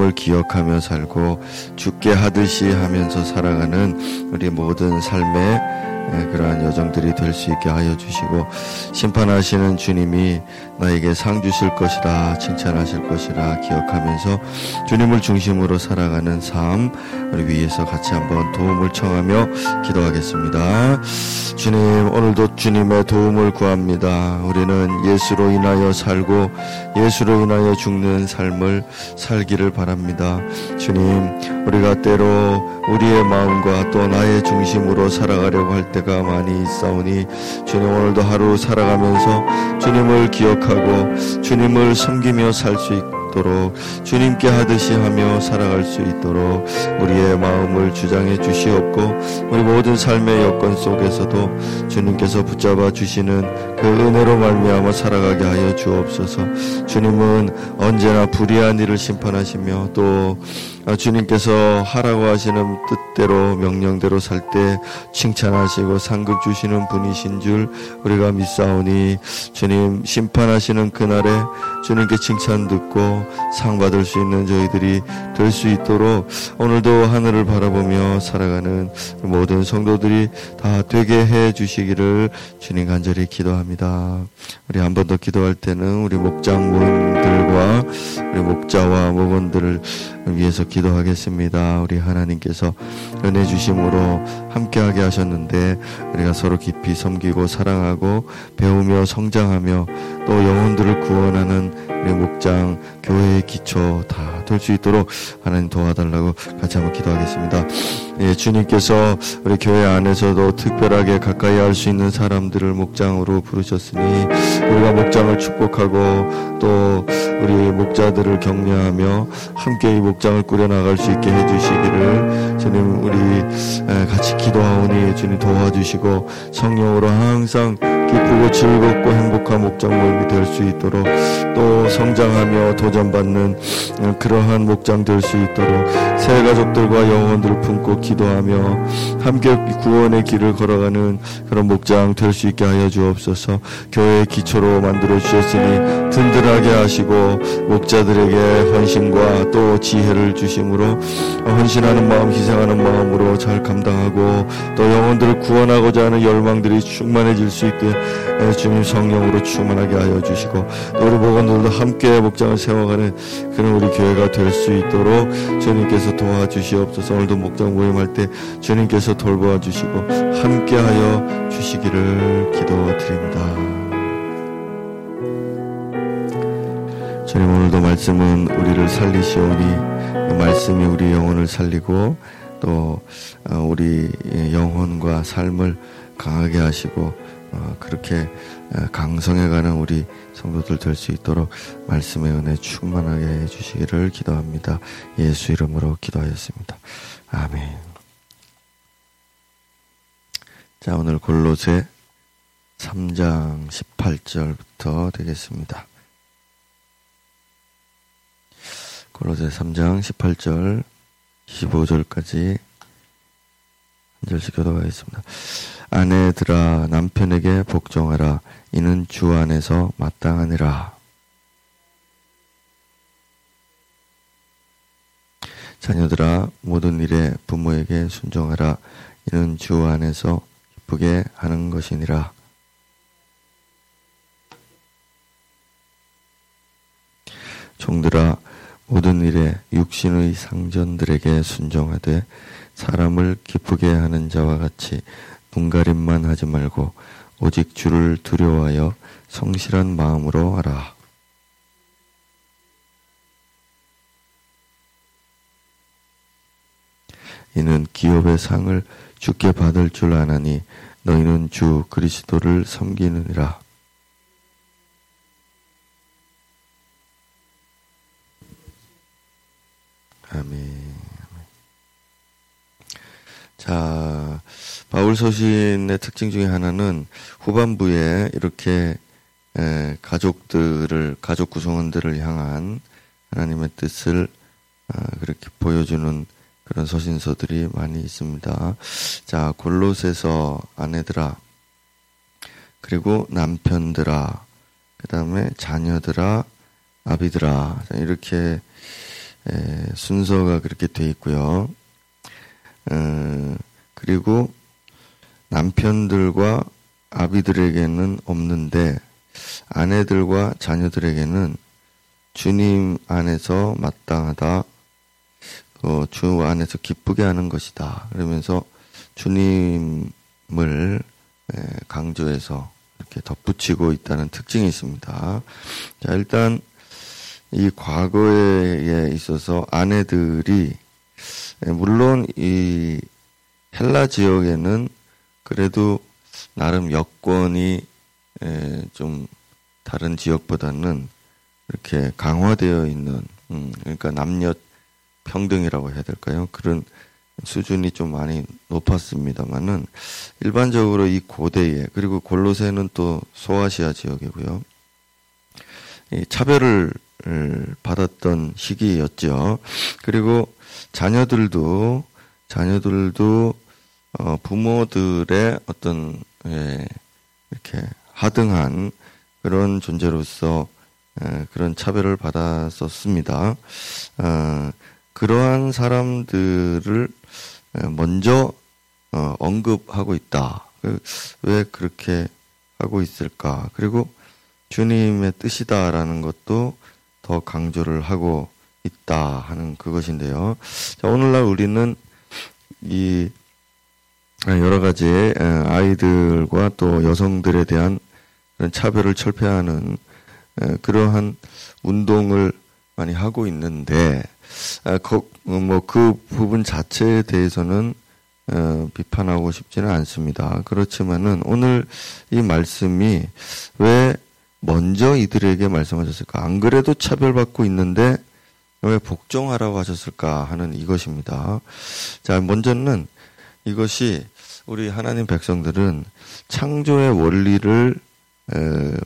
을 기억하며 살고 죽게 하듯이 하면서 살아가는 우리 모든 삶의 예, 그러한 여정들이 될 수 있게 하여 주시고 심판하시는 주님이 나에게 상 주실 것이라 칭찬하실 것이라 기억하면서 주님을 중심으로 살아가는 삶 우리 위에서 같이 한번 도움을 청하며 기도하겠습니다. 주님 오늘도 주님의 도움을 구합니다. 우리는 예수로 인하여 살고 예수로 인하여 죽는 삶을 살기를 바랍니다. 주님 우리가 때로 우리의 마음과 또 나의 중심으로 살아가려고 할 때가 많이 있사오니 주님 오늘도 하루 살아가면서 주님을 기억하고 주님을 섬기며 살 수 있도록 주님께 하듯이 하며 살아갈 수 있도록 우리의 마음을 주장해 주시옵고 우리 모든 삶의 여건 속에서도 주님께서 붙잡아 주시는 그 은혜로 말미암아 살아가게 하여 주옵소서. 주님은 언제나 불의한 일을 심판하시며 또 아, 주님께서 하라고 하시는 뜻대로 명령대로 살 때 칭찬하시고 상급 주시는 분이신 줄 우리가 믿사오니 주님 심판하시는 그날에 주님께 칭찬 듣고 상 받을 수 있는 저희들이 될 수 있도록 오늘도 하늘을 바라보며 살아가는 모든 성도들이 다 되게 해 주시기를 주님 간절히 기도합니다. 우리 한 번 더 기도할 때는 우리 목장모님들과 우리 목자와 목원들을 위해서 기도하겠습니다. 우리 하나님께서 은혜 주심으로 함께하게 하셨는데 우리가 서로 깊이 섬기고 사랑하고 배우며 성장하며 또 영혼들을 구원하는 우리 목장 교회의 기초 다될 수 있도록 하나님 도와달라고 같이 한번 기도하겠습니다. 예, 주님께서 우리 교회 안에서도 특별하게 가까이 할 수 있는 사람들을 목장으로 부르셨으니 우리가 목장을 축복하고 또 우리 목자들을 격려하며 함께 이 목장을 꾸려 나갈 수 있게 해주시기를 주님 우리 같이 기도하오니 주님 도와주시고 성령으로 항상 기쁘고 즐겁고 행복한 목장 모임이 될 수 있도록 또 성장하며 도전받는 그러한 목장 될 수 있도록 새 가족들과 영혼들을 품고 기도하며 함께 구원의 길을 걸어가는 그런 목장 될 수 있게 하여 주옵소서. 교회의 기초로 만들어 주셨으니 든든하게 하시고 목자들에게 헌신과 또 지혜를 주심으로 헌신하는 마음 희생하는 마음으로 잘 감당하고 또 영혼들을 구원하고자 하는 열망들이 충만해질 수 있게 주님 성령으로 충만하게 하여 주시고 또 우리 목원들도 함께 목장을 세워가는 그런 우리 교회가 될 수 있도록 주님께서 도와주시옵소서 오늘도 목장 모임할 때 주님께서 돌보아 주시고 함께 하여 주시기를 기도드립니다. 주님 오늘도 말씀은 우리를 살리시오니 그 말씀이 우리 영혼을 살리고 또 어, 우리 영혼과 삶을 강하게 하시고 어, 그렇게 어, 강성해가는 우리 성도들 될 수 있도록 말씀의 은혜 충만하게 해주시기를 기도합니다. 예수 이름으로 기도하였습니다. 아멘. 자, 오늘 골로새 3장 18절부터 되겠습니다. 골로새 3장 18절 25절까지 한 절씩 교도하겠습니다. 아내들아 남편에게 복종하라 이는 주 안에서 마땅하니라. 자녀들아 모든 일에 부모에게 순종하라 이는 주 안에서 기쁘게 하는 것이니라. 종들아 모든 일에 육신의 상전들에게 순종하되 사람을 기쁘게 하는 자와 같이 눈가림만 하지 말고 오직 주를 두려워하여 성실한 마음으로 하라. 이는 기업의 상을 주께 받을 줄 아나니 너희는 주 그리스도를 섬기느니라. 아멘. 자, 바울 서신의 특징 중에 하나는 후반부에 이렇게 가족들을 가족 구성원들을 향한 하나님의 뜻을 아, 그렇게 보여주는 그런 서신서들이 많이 있습니다. 자, 골로새서 아내들아 그리고 남편들아 그 다음에 자녀들아 아비들아 이렇게 에, 순서가 그렇게 돼 있고요. 어, 그리고 남편들과 아비들에게는 없는데 아내들과 자녀들에게는 주님 안에서 마땅하다. 어, 주 안에서 기쁘게 하는 것이다. 그러면서 주님을 강조해서 이렇게 덧붙이고 있다는 특징이 있습니다. 자, 일단 이 과거에 있어서 아내들이 물론 이 헬라 지역에는 그래도 나름 여건이 좀 다른 지역보다는 이렇게 강화되어 있는 음, 그러니까 남녀 평등이라고 해야 될까요? 그런 수준이 좀 많이 높았습니다만은 일반적으로 이 고대에 그리고 골로새는 또 소아시아 지역이고요. 이 차별을 받았던 시기였죠. 그리고 자녀들도 자녀들도 어, 부모들의 어떤 예, 이렇게 하등한 그런 존재로서 예, 그런 차별을 받았었습니다. 어, 그러한 사람들을 예, 먼저 어, 언급하고 있다. 그, 왜 그렇게 하고 있을까? 그리고 주님의 뜻이다라는 것도 더 강조를 하고 있다 하는 그것인데요. 자, 오늘날 우리는 이 여러 가지 아이들과 또 여성들에 대한 차별을 철폐하는 그러한 운동을 많이 하고 있는데 아, 뭐그 부분 자체에 대해서는 어, 비판하고 싶지는 않습니다. 그렇지만은 오늘 이 말씀이 왜 먼저 이들에게 말씀하셨을까? 안 그래도 차별받고 있는데 왜 복종하라고 하셨을까 하는 이것입니다. 자, 먼저는 이것이 우리 하나님 백성들은 창조의 원리를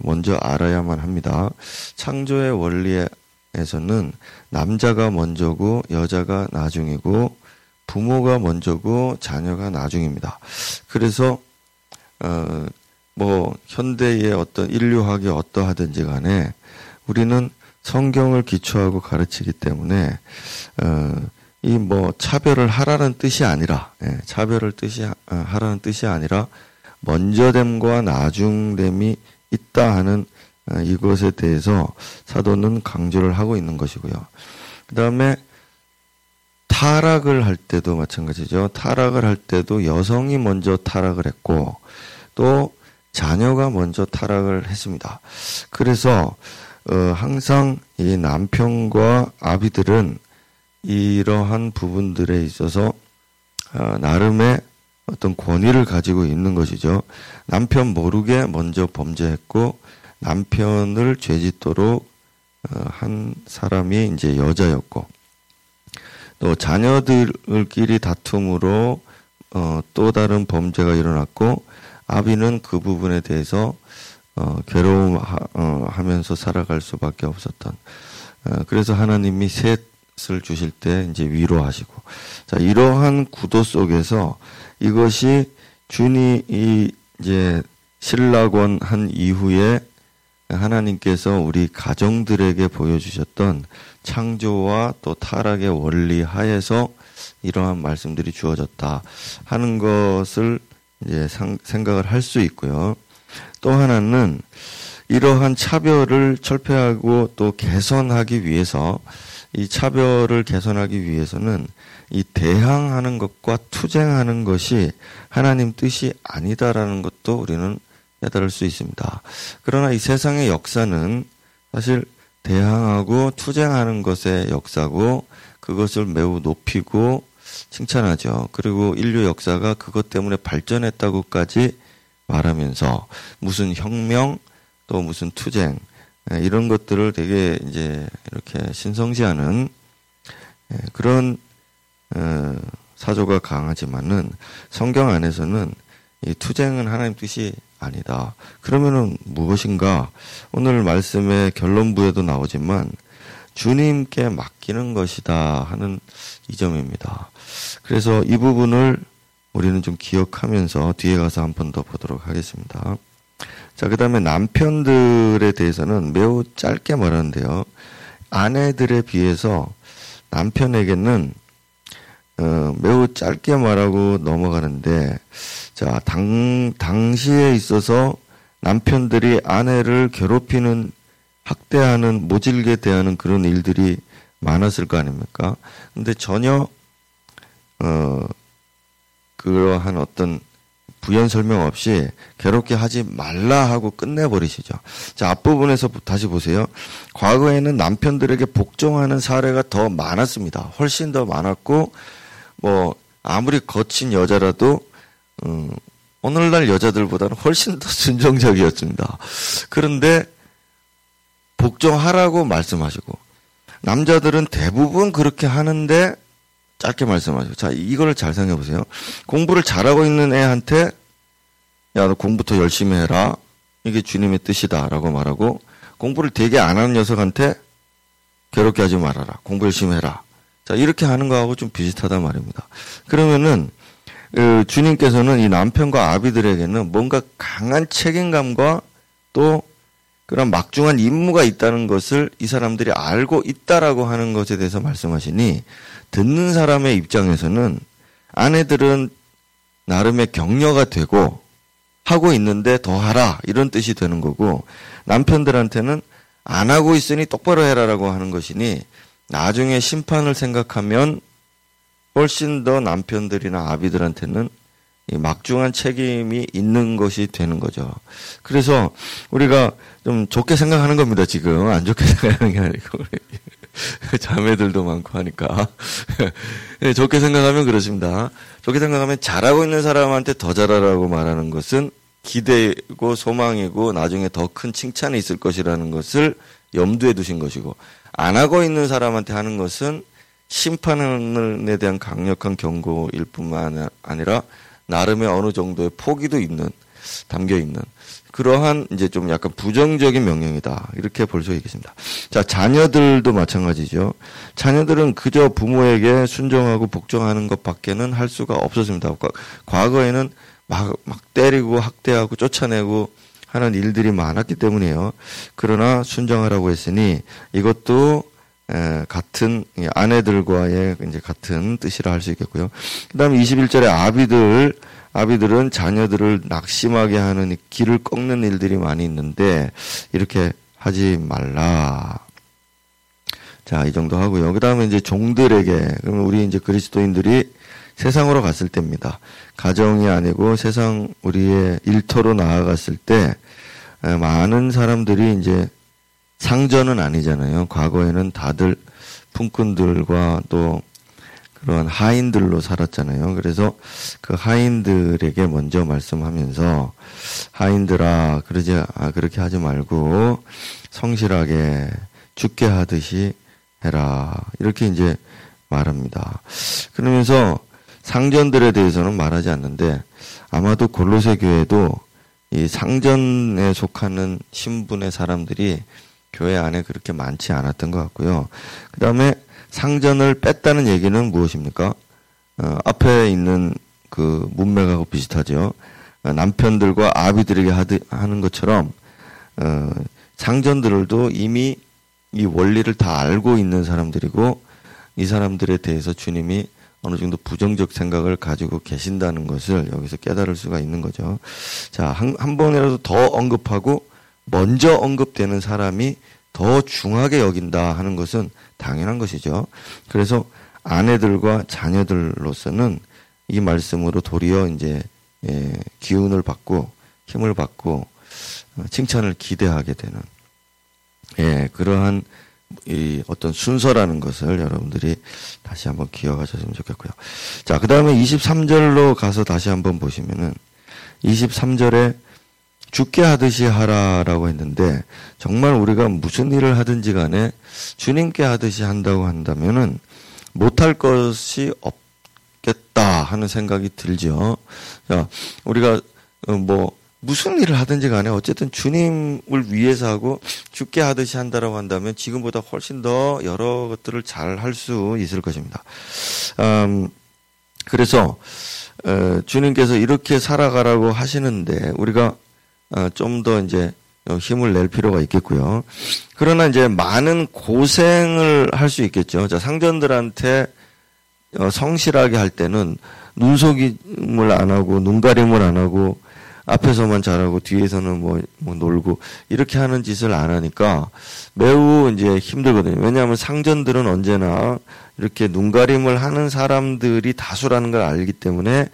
먼저 알아야만 합니다. 창조의 원리에서는 남자가 먼저고 여자가 나중이고 부모가 먼저고 자녀가 나중입니다. 그래서 어, 뭐 현대의 어떤 인류학이 어떠하든지 간에 우리는 성경을 기초하고 가르치기 때문에 어, 이 뭐 차별을 하라는 뜻이 아니라 예, 차별을 뜻이 어, 하라는 뜻이 아니라 먼저됨과 나중됨이 있다 하는 어, 이것에 대해서 사도는 강조를 하고 있는 것이고요. 그 다음에 타락을 할 때도 마찬가지죠. 타락을 할 때도 여성이 먼저 타락을 했고 또 자녀가 먼저 타락을 했습니다. 그래서 어, 항상 이 남편과 아비들은 이러한 부분들에 있어서 어, 나름의 어떤 권위를 가지고 있는 것이죠. 남편 모르게 먼저 범죄했고 남편을 죄짓도록 어, 한 사람이 이제 여자였고 또 자녀들끼리 다툼으로 어, 또 다른 범죄가 일어났고 아비는 그 부분에 대해서 어, 괴로움하면서 어, 살아갈 수밖에 없었던. 어, 그래서 하나님이 셋을 주실 때 이제 위로하시고, 자 이러한 구도 속에서 이것이 주님이 이제 신라권 한 이후에 하나님께서 우리 가정들에게 보여주셨던 창조와 또 타락의 원리 하에서 이러한 말씀들이 주어졌다 하는 것을 이제 생각을 할 수 있고요. 또 하나는 이러한 차별을 철폐하고 또 개선하기 위해서 이 차별을 개선하기 위해서는 이 대항하는 것과 투쟁하는 것이 하나님 뜻이 아니다라는 것도 우리는 깨달을 수 있습니다. 그러나 이 세상의 역사는 사실 대항하고 투쟁하는 것의 역사고 그것을 매우 높이고 칭찬하죠. 그리고 인류 역사가 그것 때문에 발전했다고까지 말하면서 무슨 혁명 또 무슨 투쟁 예, 이런 것들을 되게 이제 이렇게 신성시하는 예, 그런 어, 사조가 강하지만은 성경 안에서는 이 투쟁은 하나님 뜻이 아니다. 그러면은 무엇인가? 오늘 말씀의 결론부에도 나오지만 주님께 맡기는 것이다 하는 이 점입니다. 그래서 이 부분을 우리는 좀 기억하면서 뒤에 가서 한 번 더 보도록 하겠습니다. 자, 그 다음에 남편들에 대해서는 매우 짧게 말하는데요. 아내들에 비해서 남편에게는 어, 매우 짧게 말하고 넘어가는데 자, 당 당시에 있어서 남편들이 아내를 괴롭히는 학대하는 모질게 대하는 그런 일들이 많았을 거 아닙니까? 근데 전혀 어 그러한 어떤 부연 설명 없이 괴롭게 하지 말라 하고 끝내버리시죠. 자, 앞부분에서 다시 보세요. 과거에는 남편들에게 복종하는 사례가 더 많았습니다. 훨씬 더 많았고, 뭐, 아무리 거친 여자라도, 음, 오늘날 여자들보다는 훨씬 더 순종적이었습니다. 그런데, 복종하라고 말씀하시고, 남자들은 대부분 그렇게 하는데, 짧게 말씀하시고. 자, 이걸 잘 생각해 보세요. 공부를 잘하고 있는 애한테 야, 너 공부 더 열심히 해라. 이게 주님의 뜻이다. 라고 말하고 공부를 되게 안 하는 녀석한테 괴롭게 하지 말아라. 공부 열심히 해라. 자, 이렇게 하는 거하고 좀 비슷하단 말입니다. 그러면은 그 주님께서는 이 남편과 아비들에게는 뭔가 강한 책임감과 또 그런 막중한 임무가 있다는 것을 이 사람들이 알고 있다라고 하는 것에 대해서 말씀하시니 듣는 사람의 입장에서는 아내들은 나름의 격려가 되고 하고 있는데 더 하라 이런 뜻이 되는 거고 남편들한테는 안 하고 있으니 똑바로 해라라고 하는 것이니 나중에 심판을 생각하면 훨씬 더 남편들이나 아비들한테는 막중한 책임이 있는 것이 되는 거죠. 그래서 우리가 좀 좋게 생각하는 겁니다, 지금. 안 좋게 생각하는 게 아니고. 자매들도 많고 하니까. 네, 좋게 생각하면 그렇습니다. 좋게 생각하면 잘하고 있는 사람한테 더 잘하라고 말하는 것은 기대고 소망이고 나중에 더 큰 칭찬이 있을 것이라는 것을 염두에 두신 것이고 안 하고 있는 사람한테 하는 것은 심판에 대한 강력한 경고일 뿐만 아니라 나름의 어느 정도의 포기도 있는 담겨 있는 그러한 이제 좀 약간 부정적인 명령이다. 이렇게 볼 수 있겠습니다. 자, 자녀들도 마찬가지죠. 자녀들은 그저 부모에게 순종하고 복종하는 것밖에는 할 수가 없었습니다. 과거에는 막, 막 때리고 학대하고 쫓아내고 하는 일들이 많았기 때문이에요. 그러나 순종하라고 했으니 이것도 에, 같은 아내들과의 이제 같은 뜻이라 할 수 있겠고요. 그다음에 21절에 아비들 아비들은 자녀들을 낙심하게 하는 길을 꺾는 일들이 많이 있는데 이렇게 하지 말라. 자, 이 정도 하고요. 그다음에 이제 종들에게 그러면 우리 이제 그리스도인들이 세상으로 갔을 때입니다. 가정이 아니고 세상 우리의 일터로 나아갔을 때 많은 사람들이 이제 상전은 아니잖아요. 과거에는 다들 품꾼들과 또 그런 하인들로 살았잖아요. 그래서 그 하인들에게 먼저 말씀하면서 하인들아 그러지 아 그렇게 하지 말고 성실하게 죽게 하듯이 해라 이렇게 이제 말합니다. 그러면서 상전들에 대해서는 말하지 않는데 아마도 골로새 교회도 이 상전에 속하는 신분의 사람들이 교회 안에 그렇게 많지 않았던 것 같고요. 그 다음에 상전을 뺐다는 얘기는 무엇입니까? 어, 앞에 있는 그 문맥하고 비슷하죠. 어, 남편들과 아비들에게 하드, 하는 것처럼 어, 상전들도 이미 이 원리를 다 알고 있는 사람들이고 이 사람들에 대해서 주님이 어느 정도 부정적 생각을 가지고 계신다는 것을 여기서 깨달을 수가 있는 거죠. 자, 한, 한 번이라도 더 언급하고 먼저 언급되는 사람이 더 중하게 여긴다 하는 것은 당연한 것이죠. 그래서 아내들과 자녀들로서는 이 말씀으로 도리어 이제 예, 기운을 받고 힘을 받고 어, 칭찬을 기대하게 되는 예, 그러한 이 어떤 순서라는 것을 여러분들이 다시 한번 기억하셨으면 좋겠고요. 자, 그 다음에 23절로 가서 다시 한번 보시면은 23절에 죽게 하듯이 하라라고 했는데 정말 우리가 무슨 일을 하든지 간에 주님께 하듯이 한다고 한다면은 못할 것이 없겠다 하는 생각이 들죠. 자, 우리가 어, 뭐 무슨 일을 하든지 간에 어쨌든 주님을 위해서 하고 죽게 하듯이 한다라고 한다면 지금보다 훨씬 더 여러 것들을 잘 할 수 있을 것입니다. 음, 그래서 어, 주님께서 이렇게 살아가라고 하시는데 우리가 어, 좀 더 이제 힘을 낼 필요가 있겠고요. 그러나 이제 많은 고생을 할 수 있겠죠. 자, 상전들한테 어, 성실하게 할 때는 눈속임을 안 하고 눈가림을 안 하고 앞에서만 잘하고 뒤에서는 뭐, 뭐 놀고 이렇게 하는 짓을 안 하니까 매우 이제 힘들거든요. 왜냐하면 상전들은 언제나 이렇게 눈가림을 하는 사람들이 다수라는 걸 알기 때문에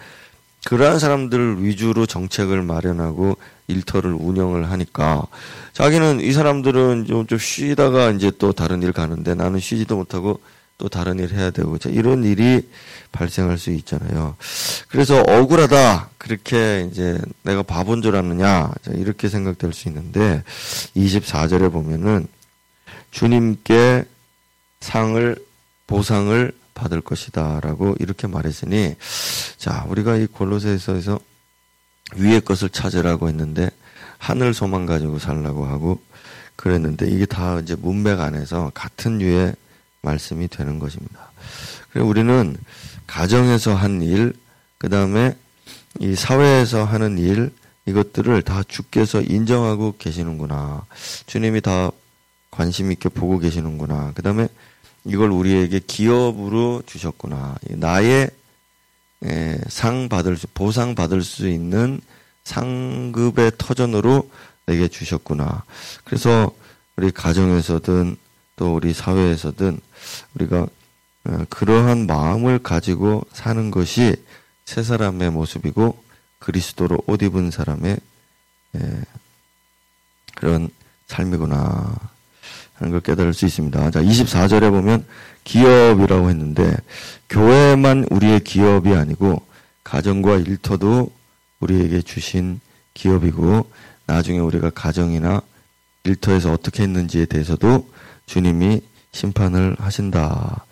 그러한 사람들 위주로 정책을 마련하고 일터를 운영을 하니까 자기는 이 사람들은 좀, 좀 쉬다가 이제 또 다른 일 가는데 나는 쉬지도 못하고 또 다른 일 해야 되고 이런 일이 발생할 수 있잖아요. 그래서 억울하다 그렇게 이제 내가 바본 줄 아느냐 이렇게 생각될 수 있는데 24절에 보면은 주님께 상을 보상을 받을 것이다라고 이렇게 말했으니 자 우리가 이 골로새서에서 위의 것을 찾으라고 했는데 하늘 소망 가지고 살라고 하고 그랬는데 이게 다 이제 문맥 안에서 같은 류의 말씀이 되는 것입니다. 그리고 우리는 가정에서 한 일, 그 다음에 이 사회에서 하는 일, 이것들을 다 주께서 인정하고 계시는구나. 주님이 다 관심 있게 보고 계시는구나. 그 다음에 이걸 우리에게 기업으로 주셨구나. 나의 상 받을 수, 보상 받을 수 있는 상급의 터전으로 내게 주셨구나. 그래서 우리 가정에서든 또 우리 사회에서든 우리가 어, 그러한 마음을 가지고 사는 것이 새 사람의 모습이고 그리스도로 옷 입은 사람의 그런 삶이구나 하는 걸 깨달을 수 있습니다. 자, 24절에 보면 기업이라고 했는데 교회만 우리의 기업이 아니고 가정과 일터도 우리에게 주신 기업이고 나중에 우리가 가정이나 일터에서 어떻게 했는지에 대해서도 주님이 심판을 하신다.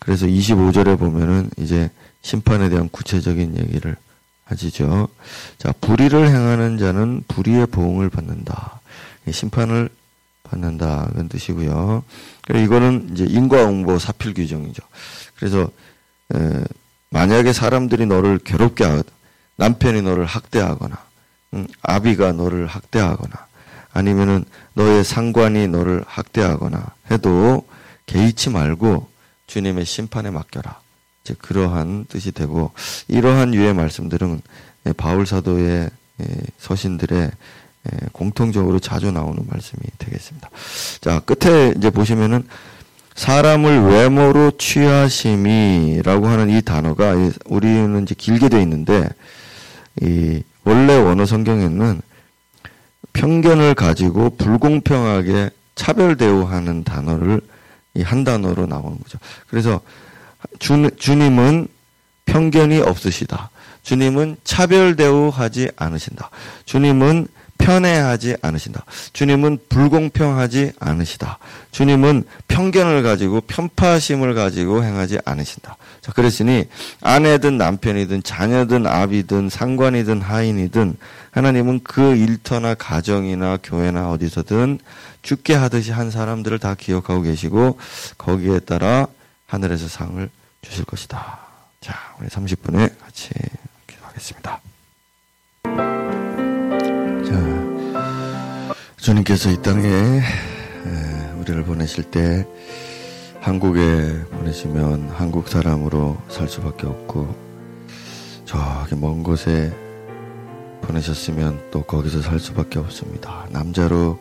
그래서 25절에 보면은 이제 심판에 대한 구체적인 얘기를 하시죠. 자, 불의를 행하는 자는 불의의 보응을 받는다. 심판을 받는다. 그런 뜻이고요. 이거는 이제 인과응보 사필 규정이죠. 그래서 에, 만약에 사람들이 너를 괴롭게 하거나 남편이 너를 학대하거나 음, 아비가 너를 학대하거나 아니면은 너의 상관이 너를 학대하거나 해도 개의치 말고 주님의 심판에 맡겨라. 이제 그러한 뜻이 되고 이러한 유의 말씀들은 예, 바울 사도의 예, 서신들의 예, 공통적으로 자주 나오는 말씀이 되겠습니다. 자, 끝에 이제 보시면은 사람을 외모로 취하심이라고 하는 이 단어가 우리는 이제 길게 돼 있는데 이 원래 원어 성경에는 편견을 가지고 불공평하게 차별 대우하는 단어를 이 한 단어로 나오는 거죠. 그래서 주, 주님은 편견이 없으시다. 주님은 차별 대우하지 않으신다. 주님은 편애하지 않으신다. 주님은 불공평하지 않으시다. 주님은 편견을 가지고 편파심을 가지고 행하지 않으신다. 자, 그랬으니 아내든 남편이든 자녀든 아비든 상관이든 하인이든 하나님은 그 일터나 가정이나 교회나 어디서든 죽게 하듯이 한 사람들을 다 기억하고 계시고 거기에 따라 하늘에서 상을 주실 것이다. 자, 우리 30분에 같이 기도하겠습니다. 주님께서 이 땅에 우리를 보내실 때 한국에 보내시면 한국 사람으로 살 수밖에 없고 저기 먼 곳에 보내셨으면 또 거기서 살 수밖에 없습니다. 남자로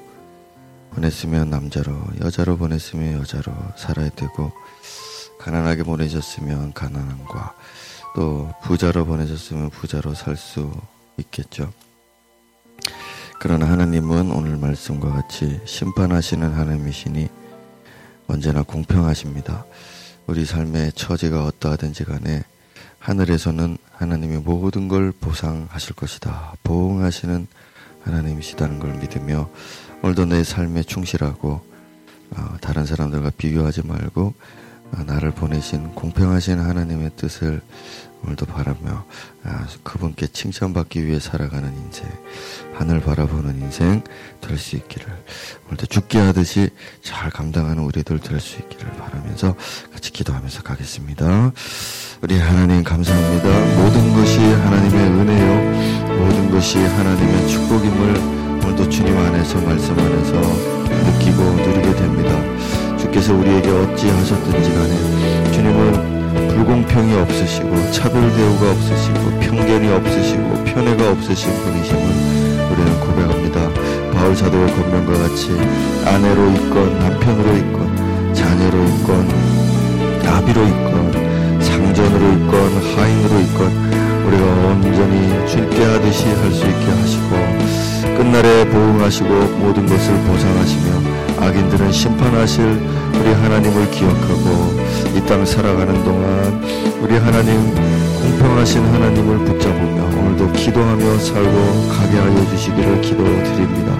보냈으면 남자로, 여자로 보냈으면 여자로 살아야 되고, 가난하게 보내셨으면 가난함과, 또 부자로 보내셨으면 부자로 살 수 있겠죠. 그러나 하나님은 오늘 말씀과 같이 심판하시는 하나님이시니 언제나 공평하십니다. 우리 삶의 처지가 어떠하든지 간에 하늘에서는 하나님이 모든 걸 보상하실 것이다. 보응하시는 하나님이시다는 걸 믿으며 오늘도 내 삶에 충실하고 어, 다른 사람들과 비교하지 말고 어, 나를 보내신 공평하신 하나님의 뜻을 오늘도 바라며 아, 그분께 칭찬받기 위해 살아가는 인생, 하늘 바라보는 인생 될 수 있기를 오늘도 죽게 하듯이 잘 감당하는 우리들 될 수 있기를 바라면서 같이 기도하면서 가겠습니다. 우리 하나님 감사합니다. 모든 것이 하나님의 은혜요, 모든 것이 하나님의 축복임을 오늘도 주님 안에서 말씀 안에서 느끼고 누리게 됩니다. 주께서 우리에게 어찌 하셨든지 간에 주님은 불공평이 없으시고 차별 대우가 없으시고 편견이 없으시고 편애가 없으신 분이심을 우리는 고백합니다. 바울 사도의 권면과 같이 아내로 있건 남편으로 있건 자녀로 있건 나비로 있건 상전으로 있건 하인으로 있건 우리가 온전히 주께 하듯이 할 수 있게 하시고 끝날에 보응하시고 모든 것을 보상하시며 악인들은 심판하실 우리 하나님을 기억하고 이 땅 살아가는 동안 우리 하나님 공평하신 하나님을 붙잡으며 오늘도 기도하며 살고 가게 하여 주시기를 기도드립니다.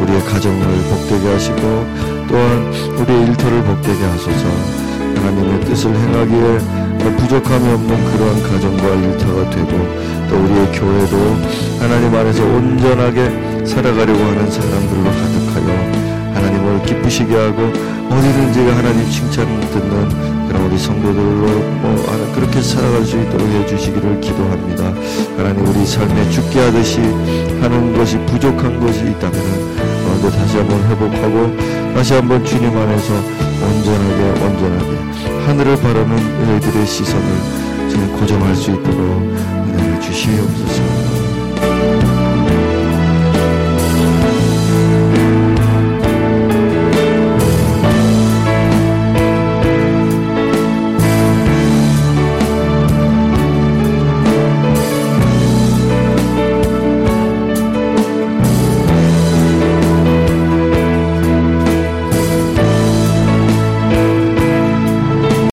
우리의 가정을 복되게 하시고 또한 우리의 일터를 복되게 하소서 하나님의 뜻을 행하기에 부족함이 없는 그러한 가정과 일터가 되고 또 우리의 교회도 하나님 안에서 온전하게 살아가려고 하는 사람들로 가득하여 하나님을 기쁘시게 하고 어디든지 하나님 칭찬 듣는 우리 성도들로 뭐 그렇게 살아갈 수 있도록 해주시기를 기도합니다. 하나님 우리 삶에 죽게 하듯이 하는 것이 부족한 것이 있다면 오늘도 다시 한번 회복하고 다시 한번 주님 안에서 온전하게 온전하게 하늘을 바라는 너희들의 시선을 고정할 수 있도록 은혜를 주시옵소서.